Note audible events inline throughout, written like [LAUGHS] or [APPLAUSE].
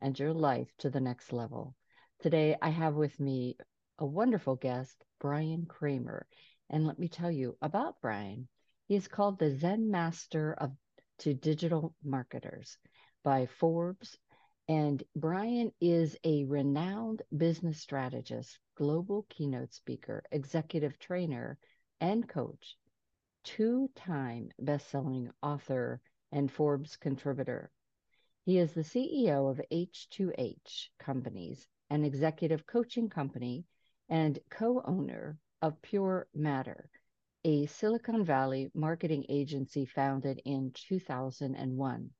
and your life to the next level. Today, I have with me a wonderful guest, Bryan Kramer. And let me tell you about Bryan. He is called the Zen Master of to Digital Marketers by Forbes. And Bryan is a renowned business strategist, global keynote speaker, executive trainer, and coach, two time best selling author, and Forbes contributor. He is the CEO of H2H Companies, an executive coaching company, and co owner of PureMatter, a Silicon Valley marketing agency founded in 2001,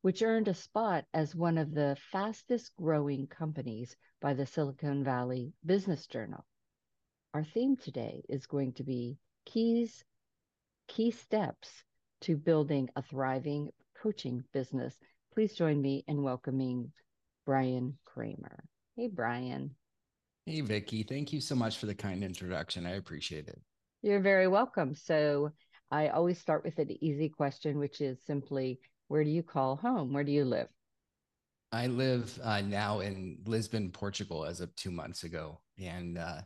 which earned a spot as one of the fastest growing companies by the Silicon Valley Business Journal. Our theme today is going to be keys, key steps to building a thriving coaching business Please join me in welcoming Bryan Kramer. Hey, Bryan. Hey, Vicki. Thank you so much for the kind introduction. I appreciate it. You're very welcome. So, I always start with an easy question, which is simply where do you call home? Where do you live? I live uh, now in Lisbon, Portugal, as of two months ago, and uh,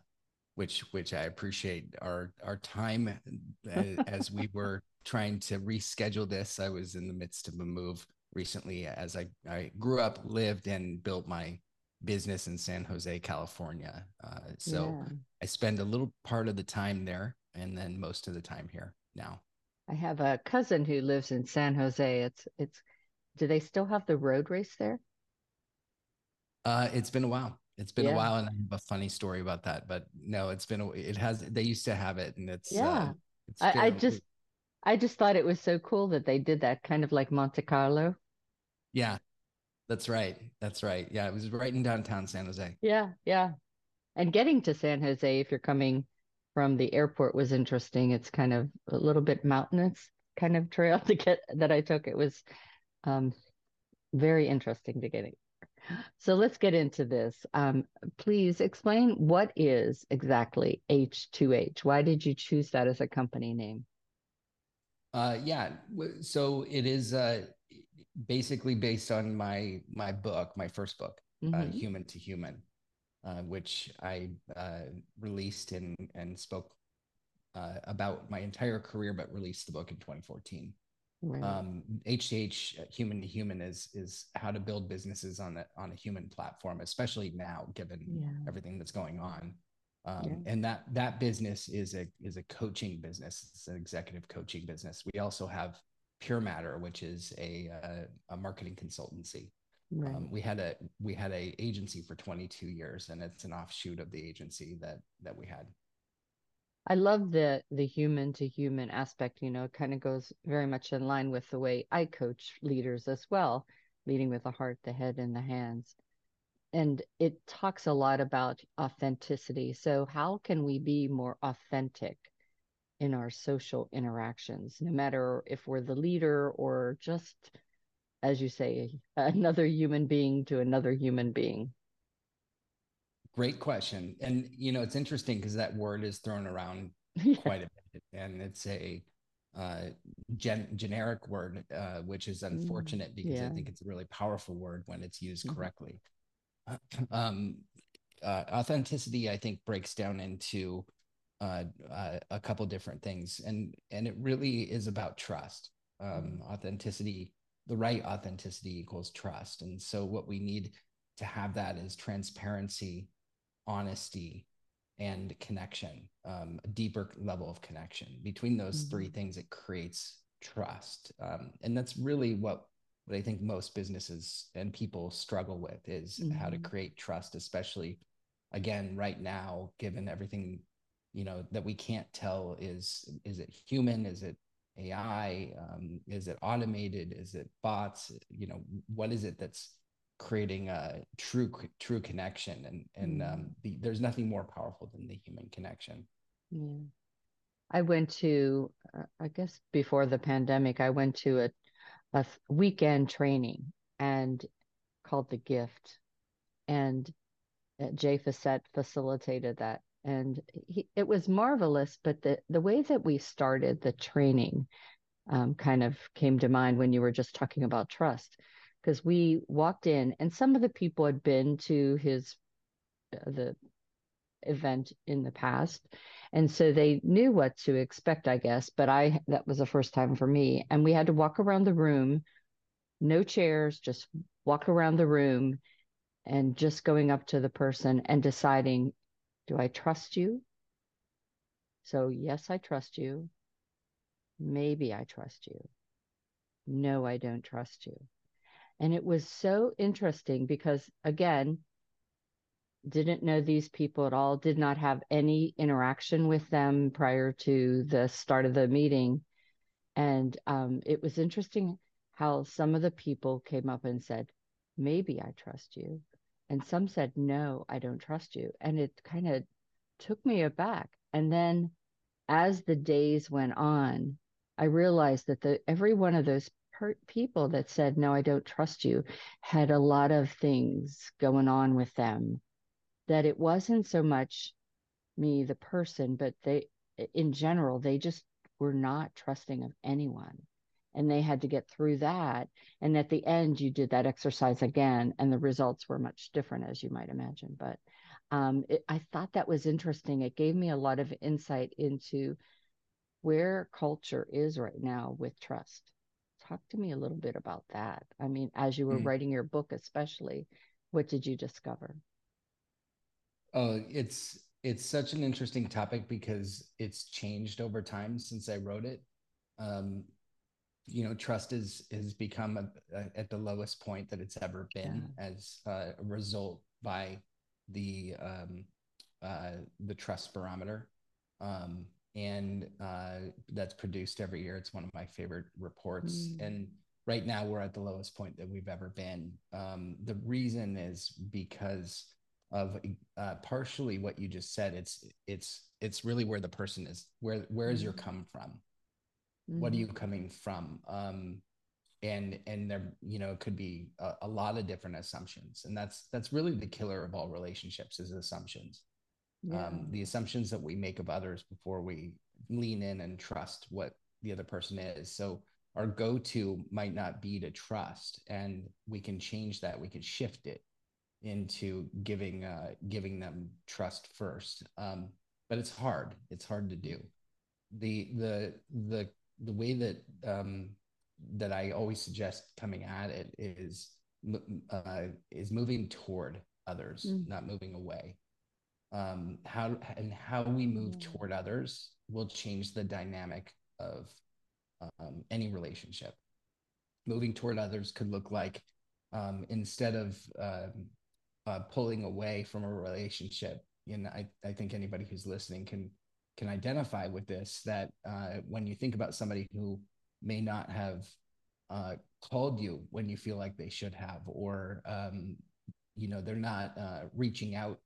which which I appreciate our our time as, [LAUGHS] as we were trying to reschedule this. I was in the midst of a move recently as I, I grew up, lived, and built my business in San Jose, California. Uh, so yeah. I spend a little part of the time there and then most of the time here now. I have a cousin who lives in San Jose. It's, it's, do they still have the road race there? Uh, it's been a while. It's been yeah. a while, and I have a funny story about that. But no, it's been a, it has. They used to have it, and it's uh, yeah. Uh, it's I, I just I just thought it was so cool that they did that kind of like Monte Carlo. Yeah, that's right. That's right. Yeah, it was right in downtown San Jose. Yeah, yeah. And getting to San Jose, if you're coming from the airport, was interesting. It's kind of a little bit mountainous kind of trail [LAUGHS] to get that I took. It was um, very interesting to get it. So let's get into this. Um, please explain what is exactly H2H? Why did you choose that as a company name? Uh, yeah, so it is uh, basically based on my my book, my first book, uh, mm-hmm. uh, Human to Human, uh, which I uh, released and and spoke uh, about my entire career, but released the book in 2014. Right. Um, H2H, uh, Human to Human, is is how to build businesses on a on a human platform, especially now, given yeah. everything that's going on. Um, yeah. And that that business is a is a coaching business. It's an executive coaching business. We also have PureMatter, which is a uh, a marketing consultancy. Right. Um, we had a we had a agency for 22 years, and it's an offshoot of the agency that that we had. I love the the human to human aspect. You know, it kind of goes very much in line with the way I coach leaders as well, leading with the heart, the head, and the hands. And it talks a lot about authenticity. So, how can we be more authentic in our social interactions, no matter if we're the leader or just, as you say, [LAUGHS] another human being to another human being? Great question. And, you know, it's interesting because that word is thrown around [LAUGHS] quite a bit. And it's a, uh, gen- generic word, uh, which is mm, unfortunate because yeah. I think it's a really powerful word when it's used mm-hmm. correctly. [CLEARS THROAT] Um, uh, authenticity, I think, breaks down into uh, uh, a couple different things, and and it really is about trust, um, mm-hmm. authenticity. The right authenticity equals trust, and so what we need to have that is transparency, honesty, and connection, um, a deeper level of connection. Between those mm-hmm. three things, it creates trust. Um, and that's really what what I think most businesses and people struggle with is mm-hmm. how to mm-hmm. create trust, especially again right now, given everything you know that we can't tell is is it human, is it AI, um, is it automated, is it bots? You know, what is it that's creating a true true connection and and mm-hmm. um, the, there's nothing more powerful than the human connection yeah i went to uh, i guess before the pandemic i went to a, a weekend training and called the gift. And uh, jay Facette facilitated that. And he, it was marvelous but the the way that we started the training um, kind of came to mind when you were just talking about trust because we walked in and some of the people had been to his uh, the event in the past and so they knew what to expect i guess but i that was the first time for me. And we had to walk around the room no chairs just walk around the room and just going up to the person and deciding do i trust you? So yes i trust you. Maybe i trust you. No i don't trust you. And it was so interesting because, again, didn't know these people at all, did not have any interaction with them prior to the start of the meeting. And um, it was interesting how some of the people came up and said, Maybe I trust you. And some said, No, I don't trust you. And it kind of took me aback. And then as the days went on, I realized that the every one of those people that said, No, I don't trust you, had a lot of things going on with them. That it wasn't so much me, the person, but they, in general, they just were not trusting of anyone. And they had to get through that. And at the end, you did that exercise again, and the results were much different, as you might imagine. But um, it, I thought that was interesting. It gave me a lot of insight into where culture is right now with trust talk to me a little bit about that. I mean, as you were mm. writing your book, especially, what did you discover? Oh, it's it's such an interesting topic because it's changed over time since I wrote it. Um, you know, trust is has become a, a, at the lowest point that it's ever been yeah. as a result by the um, uh, the trust barometer. Um, and uh, that's produced every year. It's one of my favorite reports. Mm. And right now, we're at the lowest point that we've ever been. Um, the reason is because of uh, partially what you just said. It's it's it's really where the person is. Where where is your come from? Mm. What are you mm. coming from? Um, and and there you know it could be a, a lot of different assumptions, and that's that's really the killer of all relationships is assumptions yeah. um, the assumptions that we make of others before we lean in and trust what the other person is. So our go-to might not be to trust, and we can change that. We can shift it into giving uh, giving them trust first. Um, but it's hard. It's hard to do. The the the the way that um, that I always suggest coming at it is uh, is moving toward others, mm. not moving away um, how and how we move mm. toward others will change the dynamic of um, any relationship. Moving toward others could look like um, instead of uh, uh, pulling away from a relationship. And I, I think anybody who's listening can can identify with this. That uh, when you think about somebody who may not have uh, called you when you feel like they should have, or um, you know they're not uh, reaching out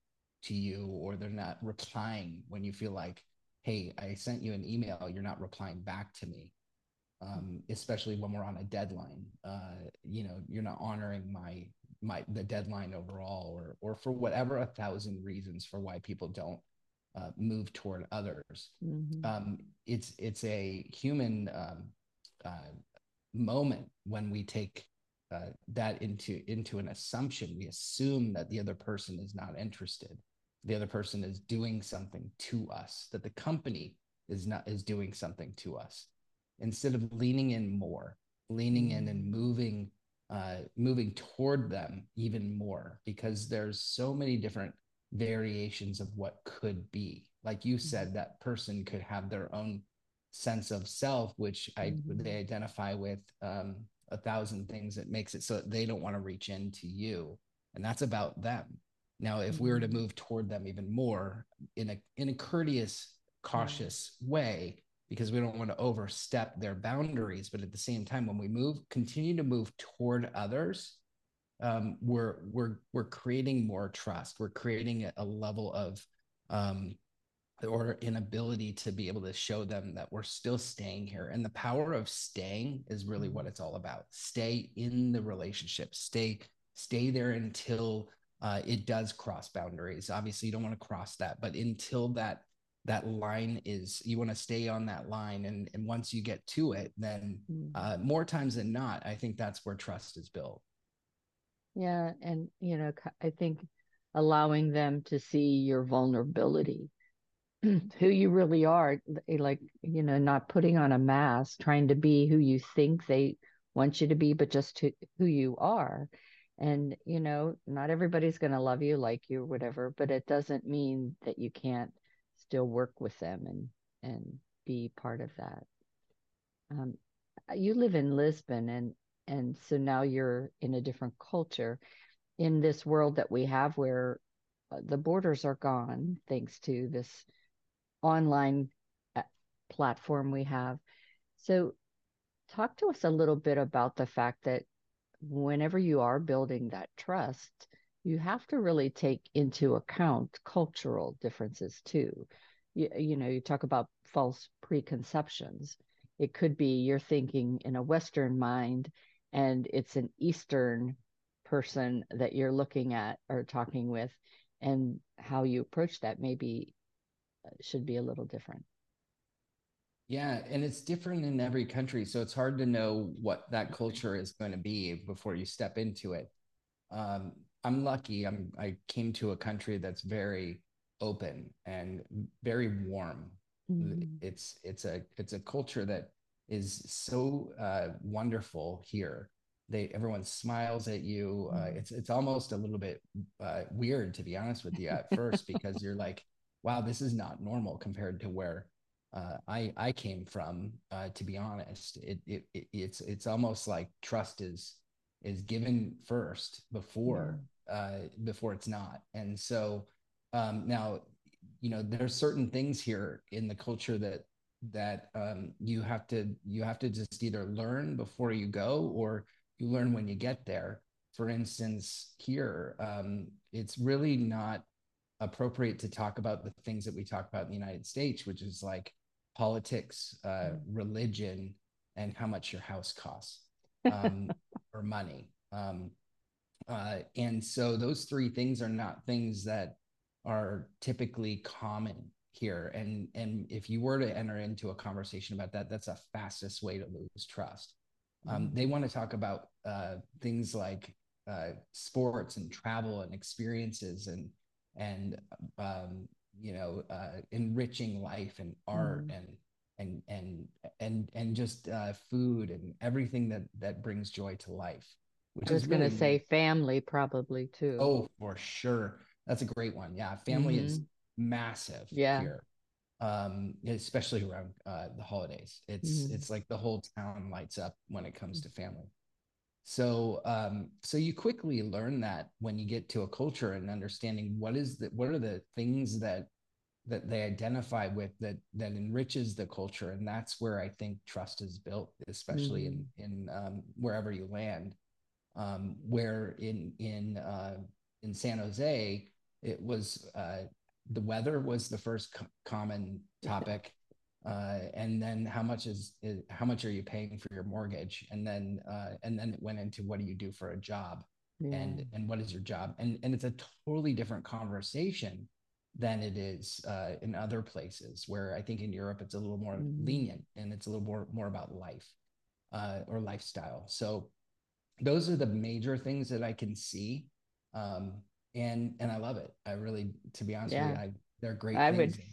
to you or they're not replying when you feel like hey i sent you an email you're not replying back to me um, especially when we're on a deadline uh, you know you're not honoring my my the deadline overall or or for whatever a thousand reasons for why people don't uh, move toward others mm-hmm. um, it's it's a human um, uh, moment when we take uh, that into into an assumption we assume that the other person is not interested the other person is doing something to us that the company is not is doing something to us instead of leaning in more leaning in and mm. moving uh, moving toward them even more because there's so many different variations of what could be like you said Mm-hmm. that person could have their own sense of self which i Mhm. they identify with um, a thousand things that makes it so that they don't want to reach into you and that's about them now if we were to Mhm. move toward them even more in a in a courteous cautious way because we don't want to overstep their boundaries. But at the same time when we move continue to move toward others um, we're we're we're creating more trust. We're creating a, a level of um, or an ability to be able to show them that we're still staying here. And the power of staying is really what it's all about. Stay in the relationship. Stay stay there until uh, it does cross boundaries. Obviously you don't want to cross that but until that that line is you want to stay on that line and and once you get to it then Mm. uh, more times than not i think that's where trust is built Yeah, and you know, i think allowing them to see your vulnerability, [CLEARS THROAT] who you really are, like, you know, not putting on a mask, trying to be who you think they want you to be, but just to, who you are. And, you know, not everybody's going to love you, like you, or whatever, but it doesn't mean that you can't still work with them and and be part of that. Um, you live in Lisbon, and and so now you're in a different culture in this world that we have where uh, the borders are gone thanks to this online uh, platform we have. So, talk to us a little bit about the fact that whenever you are building that trust, you have to really take into account cultural differences too. You, you know, you talk about false preconceptions. It could be you're thinking in a Western mind and it's an Eastern person that you're looking at or talking with, and how you approach that maybe uh, should be a little different. Yeah, and it's different in every country, so it's hard to know what that culture is going to be before you step into it. Um, I'm lucky. I'm I came to a country that's very open and very warm. Mhm. It's it's a it's a culture that is so uh, wonderful here. They everyone smiles at you. Uh, Mhm. it's it's almost a little bit uh, weird to be honest with you at first because you're like, wow, this is not normal compared to where uh, I I came from. Uh, to be honest, it, it it it's it's almost like trust is is given first before uh, before it's not. And so um, now, you know, there's certain things here in the culture that that um, you have to you have to just either learn before you go or you learn when you get there. For instance, here um, it's really not appropriate to talk about the things that we talk about in the United States, which is like politics, uh, religion, and how much your house costs [LAUGHS] um, or money. Um, uh, and so those three things are not things that are typically common here. And and if you were to enter into a conversation about that, that's the fastest way to lose trust. Um, Mhm. they want to talk about uh, things like uh, sports and travel and experiences and and um, you know uh, enriching life and art Mhm. and and and and and just uh, food and everything that that brings joy to life. Which I was going to really say family probably too. Oh, for sure. That's a great one. Yeah, family is Mhm. massive Yeah. here. Um, especially around uh the holidays. It's Mhm. it's like the whole town lights up when it comes to family. So um so you quickly learn that when you get to a culture and understanding what is the what are the things that that they identify with that that enriches the culture and that's where I think trust is built especially in in um, wherever you land um, where in in uh, in San Jose it was uh, the weather was the first co- common topic, uh, and then how much is, is how much are you paying for your mortgage, and then uh, and then it went into what do you do for a job, Yeah. and and what is your job, and and it's a totally different conversation than it is uh, in other places where I think in Europe it's a little more Mhm. lenient and it's a little more more about life uh, or lifestyle. So those are the major things that I can see. Um, and and I love it. I really, to be honest with Yeah. you, I, they're great I things. would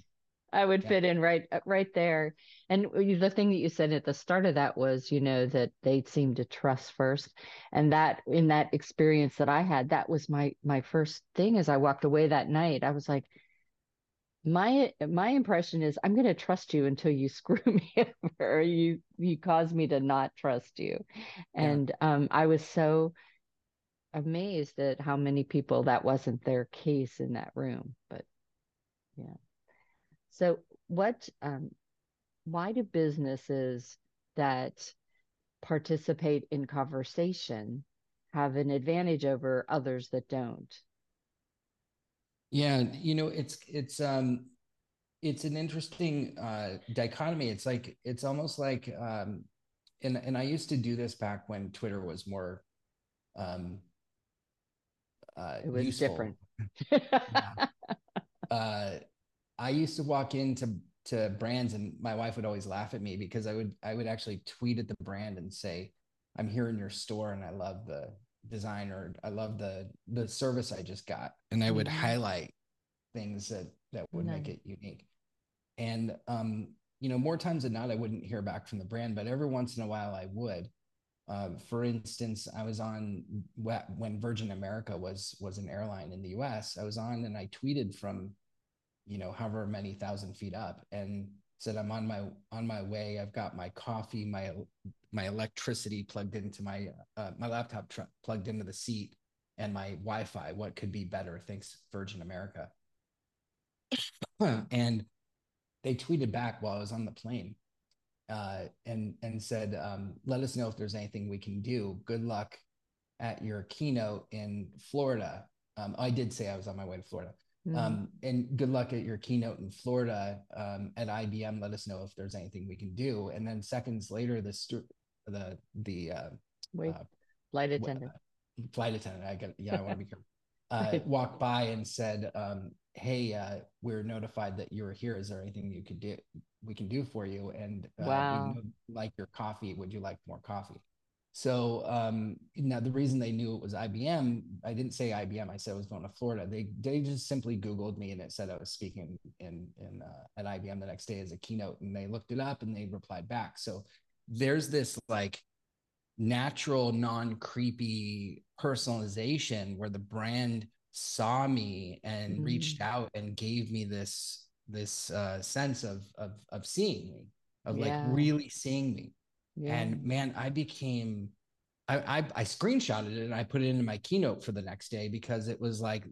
I would yeah. fit in right uh, right there. And the thing that you said at the start of that was, you know, that they seem to trust first. And that in that experience that I had, that was my my first thing as I walked away that night. I was like, my my impression is I'm going to trust you until you [LAUGHS] screw me over or you you cause me to not trust you. And yeah. um I was so amazed at how many people that wasn't their case in that room, but yeah. So, what, um, why do businesses that participate in conversation have an advantage over others that don't? Yeah, you know, it's it's um it's an interesting uh dichotomy. It's like it's almost like um and and I used to do this back when Twitter was more um uh it was useful. different. uh I used to walk into to brands and my wife would always laugh at me because I would I would actually tweet at the brand and say, I'm here in your store and I love the design or I love the the service I just got. And I would mm-hmm. highlight things that that would nice. make it unique. And um, you know, more times than not, I wouldn't hear back from the brand, but every once in a while I would. Uh, for instance, I was on when Virgin America was was an airline in the U.S. I was on and I tweeted from you know however many thousand feet up and said i'm on my on my way. I've got my coffee my my electricity plugged into my uh, my laptop tr- plugged into the seat and my wi-fi. What could be better? Thanks virgin america. [COUGHS] And they tweeted back while i was on the plane uh, and and said um, let us know if there's anything we can do. Good luck at your keynote in florida. Um, i did say i was on my way to florida Mm. Um, and good luck at your keynote in Florida um, at IBM. Let us know if there's anything we can do. And then seconds later, the stu- the the uh, wait, uh, flight attendant, uh, flight attendant. I got yeah, I want to be careful. [LAUGHS] Uh, walked by and said, um, "Hey, uh, we're notified that you were here. Is there anything you could do? We can do for you? And uh, wow. like your coffee. Would you like more coffee?" So um, now the reason they knew it was IBM, I didn't say IBM. I said I was going to Florida. They they just simply Googled me and it said I was speaking in in uh, at IBM the next day as a keynote, and they looked it up and they replied back. So there's this like natural, non creepy personalization where the brand saw me and mm-hmm. reached out and gave me this this uh, sense of of of seeing me, of yeah. like really seeing me. Yeah. And man, I became I, I, I screenshotted it and I put it into my keynote for the next day because it was like,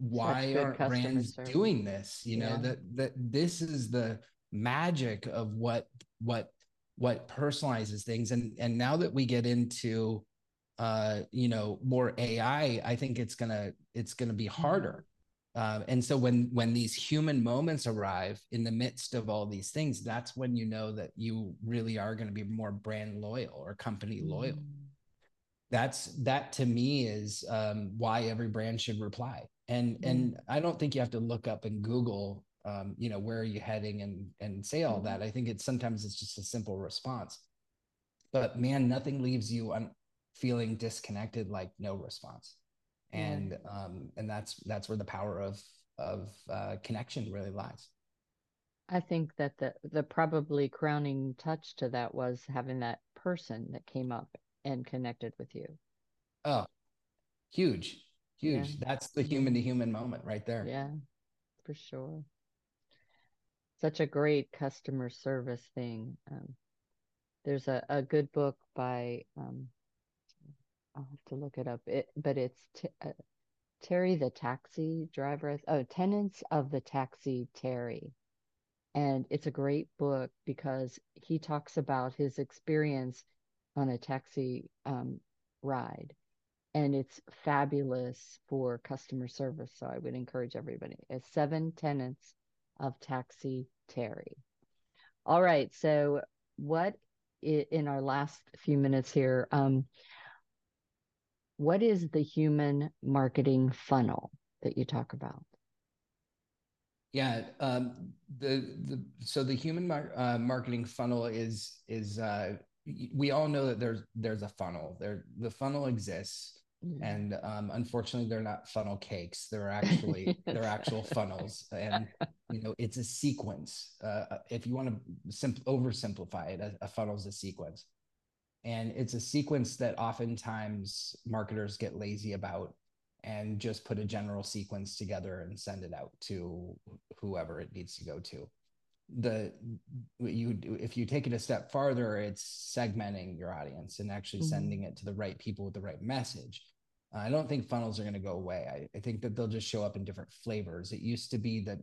why aren't brands service. doing this? You know, yeah. that that this is the magic of what what what personalizes things. And and now that we get into uh, you know, more AI, I think it's gonna it's gonna be mm-hmm. harder uh, and so when when these human moments arrive in the midst of all these things, that's when you know that you really are going to be more brand loyal or company loyal. Mm. That's that to me is um, why every brand should reply. And mm. and I don't think you have to look up and Google, um, you know, where are you heading and and say all mm. that. I think it's sometimes it's just a simple response. But man, nothing leaves you un- feeling disconnected like no response and um, and that's that's where the power of of uh, connection really lies. I think that the the probably crowning touch to that was having that person that came up and connected with you. Oh, huge, huge. Yeah. That's the human to human moment right there. Yeah, for sure. Such a great customer service thing. Um, there's a, a good book by um, I'll have to look it up. It, but it's t- uh, Terry the taxi driver. Oh, Tenets of the Taxi Terry. And it's a great book because he talks about his experience on a taxi um, ride. And it's fabulous for customer service. So I would encourage everybody. It's Seven Tenets of Taxi Terry. All right. So, what in our last few minutes here, um, what is the human marketing funnel that you talk about? Yeah, um, the the so the human mar- uh, marketing funnel is is uh, we all know that there's there's a funnel there. The funnel exists. Mm-hmm. And um, unfortunately, they're not funnel cakes. They're actually [LAUGHS] they're actual funnels, and you know it's a sequence. Uh, if you want to simp- oversimplify it, a, a funnel is a sequence, and it's a sequence that oftentimes marketers get lazy about and just put a general sequence together and send it out to whoever it needs to go to. The you if you take it a step farther it's segmenting your audience and actually mm-hmm. sending it to the right people with the right message. I don't think funnels are going to go away. I, I think that they'll just show up in different flavors. It used to be that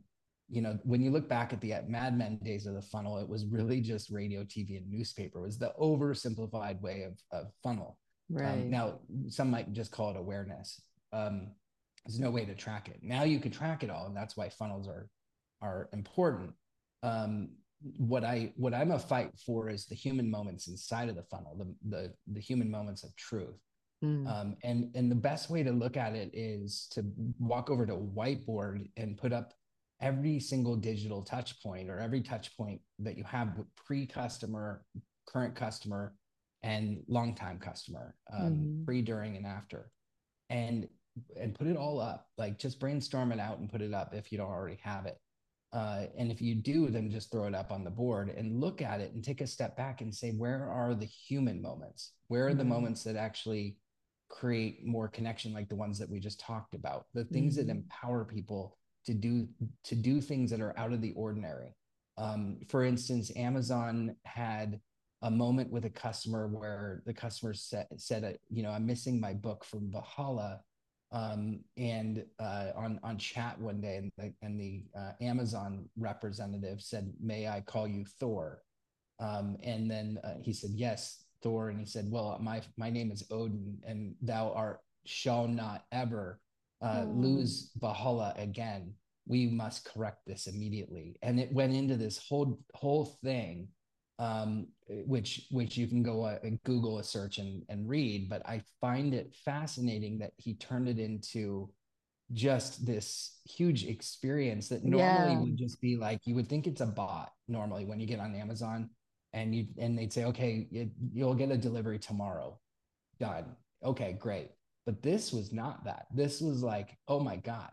you know when you look back at the at mad men days of the funnel it was really just radio tv and newspaper it was the oversimplified way of, of funnel. Um, right. um, now some might just call it awareness. Um, there's no way to track it. Now you can track it all and that's why funnels are are important. Um, what I what I'm a fight for is the human moments inside of the funnel, the the the human moments of truth. Mm. Um, and and the best way to look at it is to walk over to a whiteboard and put up every single digital touch point or every touch point that you have with pre-customer, current customer, and long-time customer, um, mm-hmm. pre, during, and after, and and put it all up. Like just brainstorm it out and put it up if you don't already have it. Uh, and if you do, then just throw it up on the board and look at it and take a step back and say, where are the human moments? Where are mm-hmm. the moments that actually create more connection, like the ones that we just talked about? The things mm-hmm. that empower people to do to do things that are out of the ordinary. Um, for instance, Amazon had a moment with a customer where the customer said, said, you know, I'm missing my book from Valhalla um, and uh, on on chat one day, and the, and the uh, Amazon representative said, "May I call you Thor?" Um, and then uh, he said, "Yes, Thor." And he said, "Well, my my name is Odin, and thou art shall not ever uh, lose Valhalla again. We must correct this immediately." And it went into this whole whole thing um, which which you can go uh, and Google a search and, and read. But I find it fascinating that he turned it into just this huge experience that normally yeah. would just be like you would think it's a bot normally when you get on Amazon and you and they'd say okay it, you'll get a delivery tomorrow done okay great but this was not that. This was like oh my god.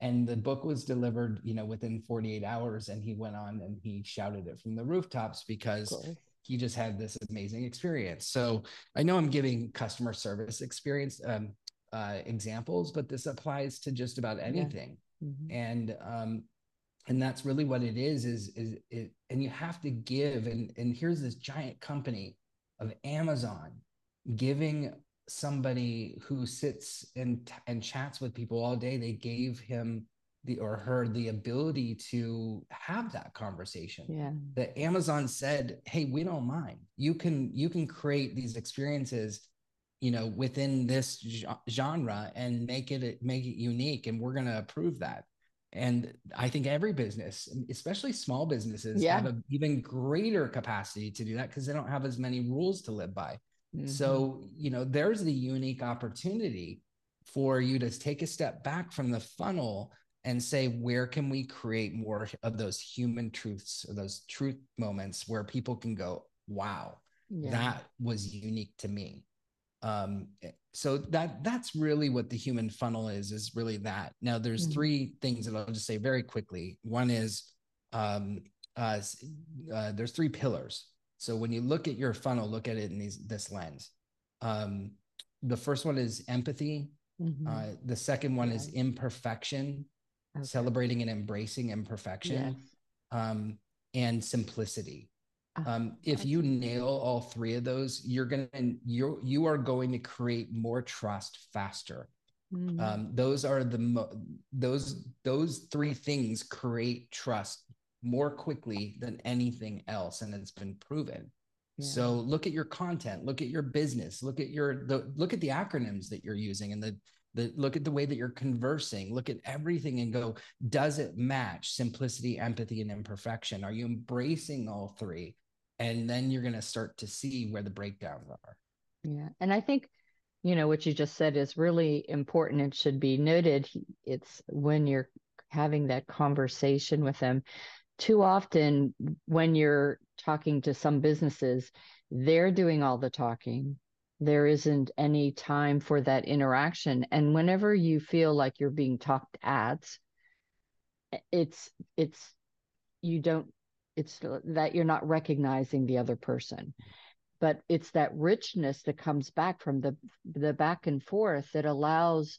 And the book was delivered you know within 48 hours and he went on and he shouted it from the rooftops because he just had this amazing experience. So i know i'm giving customer service experience um, uh, examples but this applies to just about anything. Yeah. mm-hmm. and um, and that's really what it is is is it and you have to give and and here's this giant company of amazon giving somebody who sits and and chats with people all day they gave him the or her the ability to have that conversation. Yeah. That amazon said hey we don't mind. You can you can create these experiences you know within this genre and make it make it unique and we're going to approve that. And i think every business especially small businesses yeah. have an even greater capacity to do that because they don't have as many rules to live by Mm-hmm. So, you know, there's the unique opportunity for you to take a step back from the funnel and say, where can we create more of those human truths, or those truth moments where people can go, wow, yeah. that was unique to me. Um, so that that's really what the human funnel is, is really that. Now there's mm-hmm. three things that I'll just say very quickly. One is um, uh, uh, there's three pillars. So when you look at your funnel, look at it in these this lens. Um, the first one is empathy. Mm-hmm. Uh, the second one is imperfection, okay. celebrating and embracing imperfection, yes. um, and simplicity. Ah, um, if you nail all three of those, you're gonna you you are going to create more trust faster. Mm-hmm. Um, those are the mo- those those three things create trust more quickly than anything else and it's been proven. Yeah. so look at your content look at your business look at your the look at the acronyms that you're using and the the look at the way that you're conversing. Look at everything and go does it match simplicity empathy and imperfection? Are you embracing all three? And then you're going to start to see where the breakdowns are. Yeah and i think you know what you just said is really important and should be noted. It's when you're having that conversation with them too often when you're talking to some businesses, they're doing all the talking. there isn't any time for that interaction and whenever you feel like you're being talked at it's it's you don't it's that you're not recognizing the other person but it's that richness that comes back from the the back and forth that allows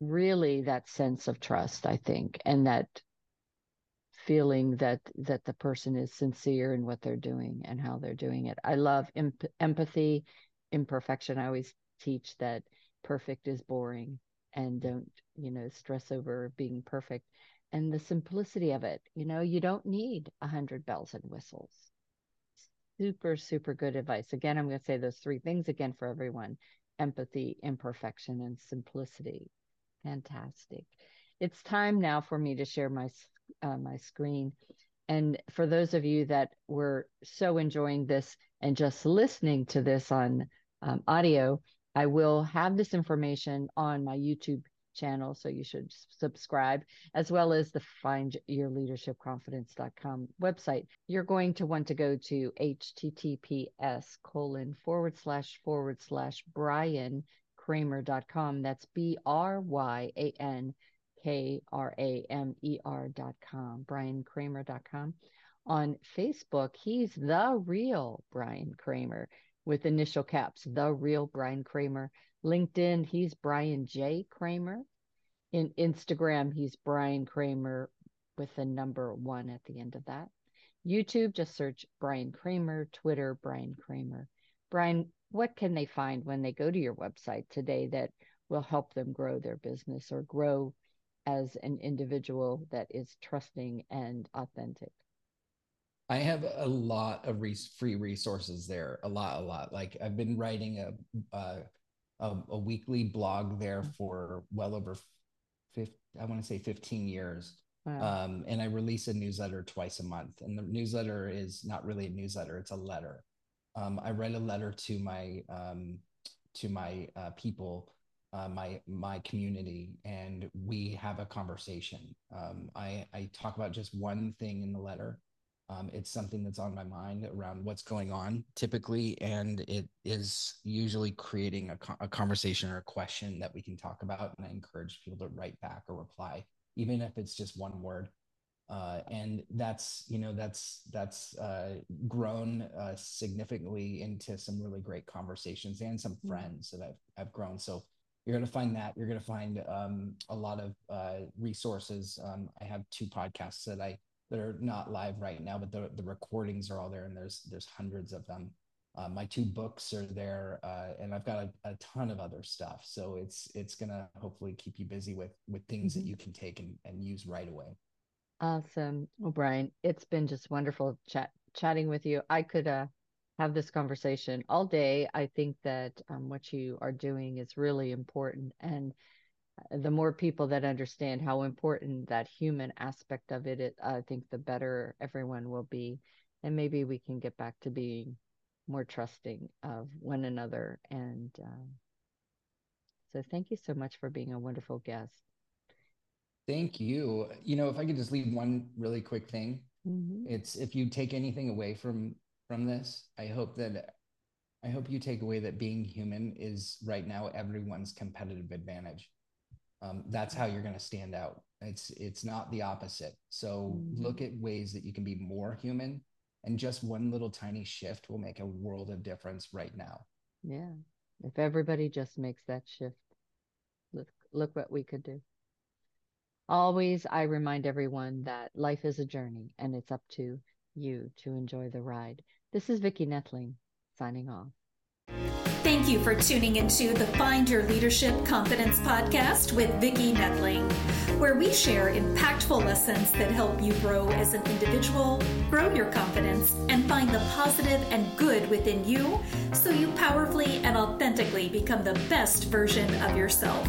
really that sense of trust i think and that feeling that that the person is sincere in what they're doing and how they're doing it. I love imp- empathy imperfection. I always teach that perfect is boring and don't you know stress over being perfect. And the simplicity of it you know you don't need a hundred bells and whistles. Super super good advice. Again i'm going to say those three things again for everyone. Empathy imperfection and simplicity. Fantastic. It's time now for me to share my uh, my screen and for those of you that were so enjoying this and just listening to this on um, audio i will have this information on my youtube channel. So you should subscribe, as well as the findyourleadershipconfidence.com website. You're going to want to go to https colon forward slash forward slash Bryan Kramer.com. That's B R Y A N K R A M E R.com, BryanKramer.com. On Facebook, he's the real Bryan Kramer with initial caps, the real Bryan Kramer. LinkedIn, he's Bryan J. Kramer. In Instagram, he's Bryan Kramer with the number one at the end of that. YouTube, just search Bryan Kramer. Twitter, Bryan Kramer. Bryan, what can they find when they go to your website today that will help them grow their business or grow as an individual that is trusting and authentic? I have a lot of re- free resources there. A lot, a lot. Like I've been writing a, a a, a weekly blog there mm. for well over 50, I want to say 15 years. Wow. Um, and I release a newsletter twice a month. And the newsletter is not really a newsletter; it's a letter. Um, I write a letter to my um, to my uh, people, uh, my my community, and we have a conversation. Um, I I talk about just one thing in the letter, um, it's something that's on my mind around what's going on typically, and it is usually creating a, a conversation or a question that we can talk about. And I encourage people to write back or reply, even if it's just one word. Uh, and that's you know that's that's uh, grown uh, significantly into some really great conversations and some mm. friends that I've I've grown. So you're going to find that you're going to find um, a lot of uh, resources. Um, I have two podcasts that I that are not live right now, but the, the recordings are all there and there's there's hundreds of them. Uh, my two books are there, uh, and I've got a, a, ton of other stuff. So it's it's gonna hopefully keep you busy with with things mm-hmm. that you can take and, and use right away. Awesome, well, Bryan, it's been just wonderful chat chatting with you. I could uh, have this conversation all day. I think that um, what you are doing is really important, and the more people that understand how important that human aspect of it, it I think the better everyone will be. And maybe we can get back to being more trusting of one another. And um, so thank you so much for being a wonderful guest. Thank you. You know, if I could just leave one really quick thing, mm-hmm. it's if you take anything away from from this, I hope that I hope you take away that being human is right now everyone's competitive advantage. Um, that's how you're going to stand out. It's it's not the opposite. So mm-hmm. look at ways that you can be more human and just one little tiny shift will make a world of difference right now. Yeah. If everybody just makes that shift look look what we could do. Always i remind everyone that life is a journey and it's up to you to enjoy the ride this is vicki Noethling signing off Thank you for tuning into the Find Your Leadership Confidence podcast with Vicki Noethling, where we share impactful lessons that help you grow as an individual, grow your confidence, and find the positive and good within you so you powerfully and authentically become the best version of yourself.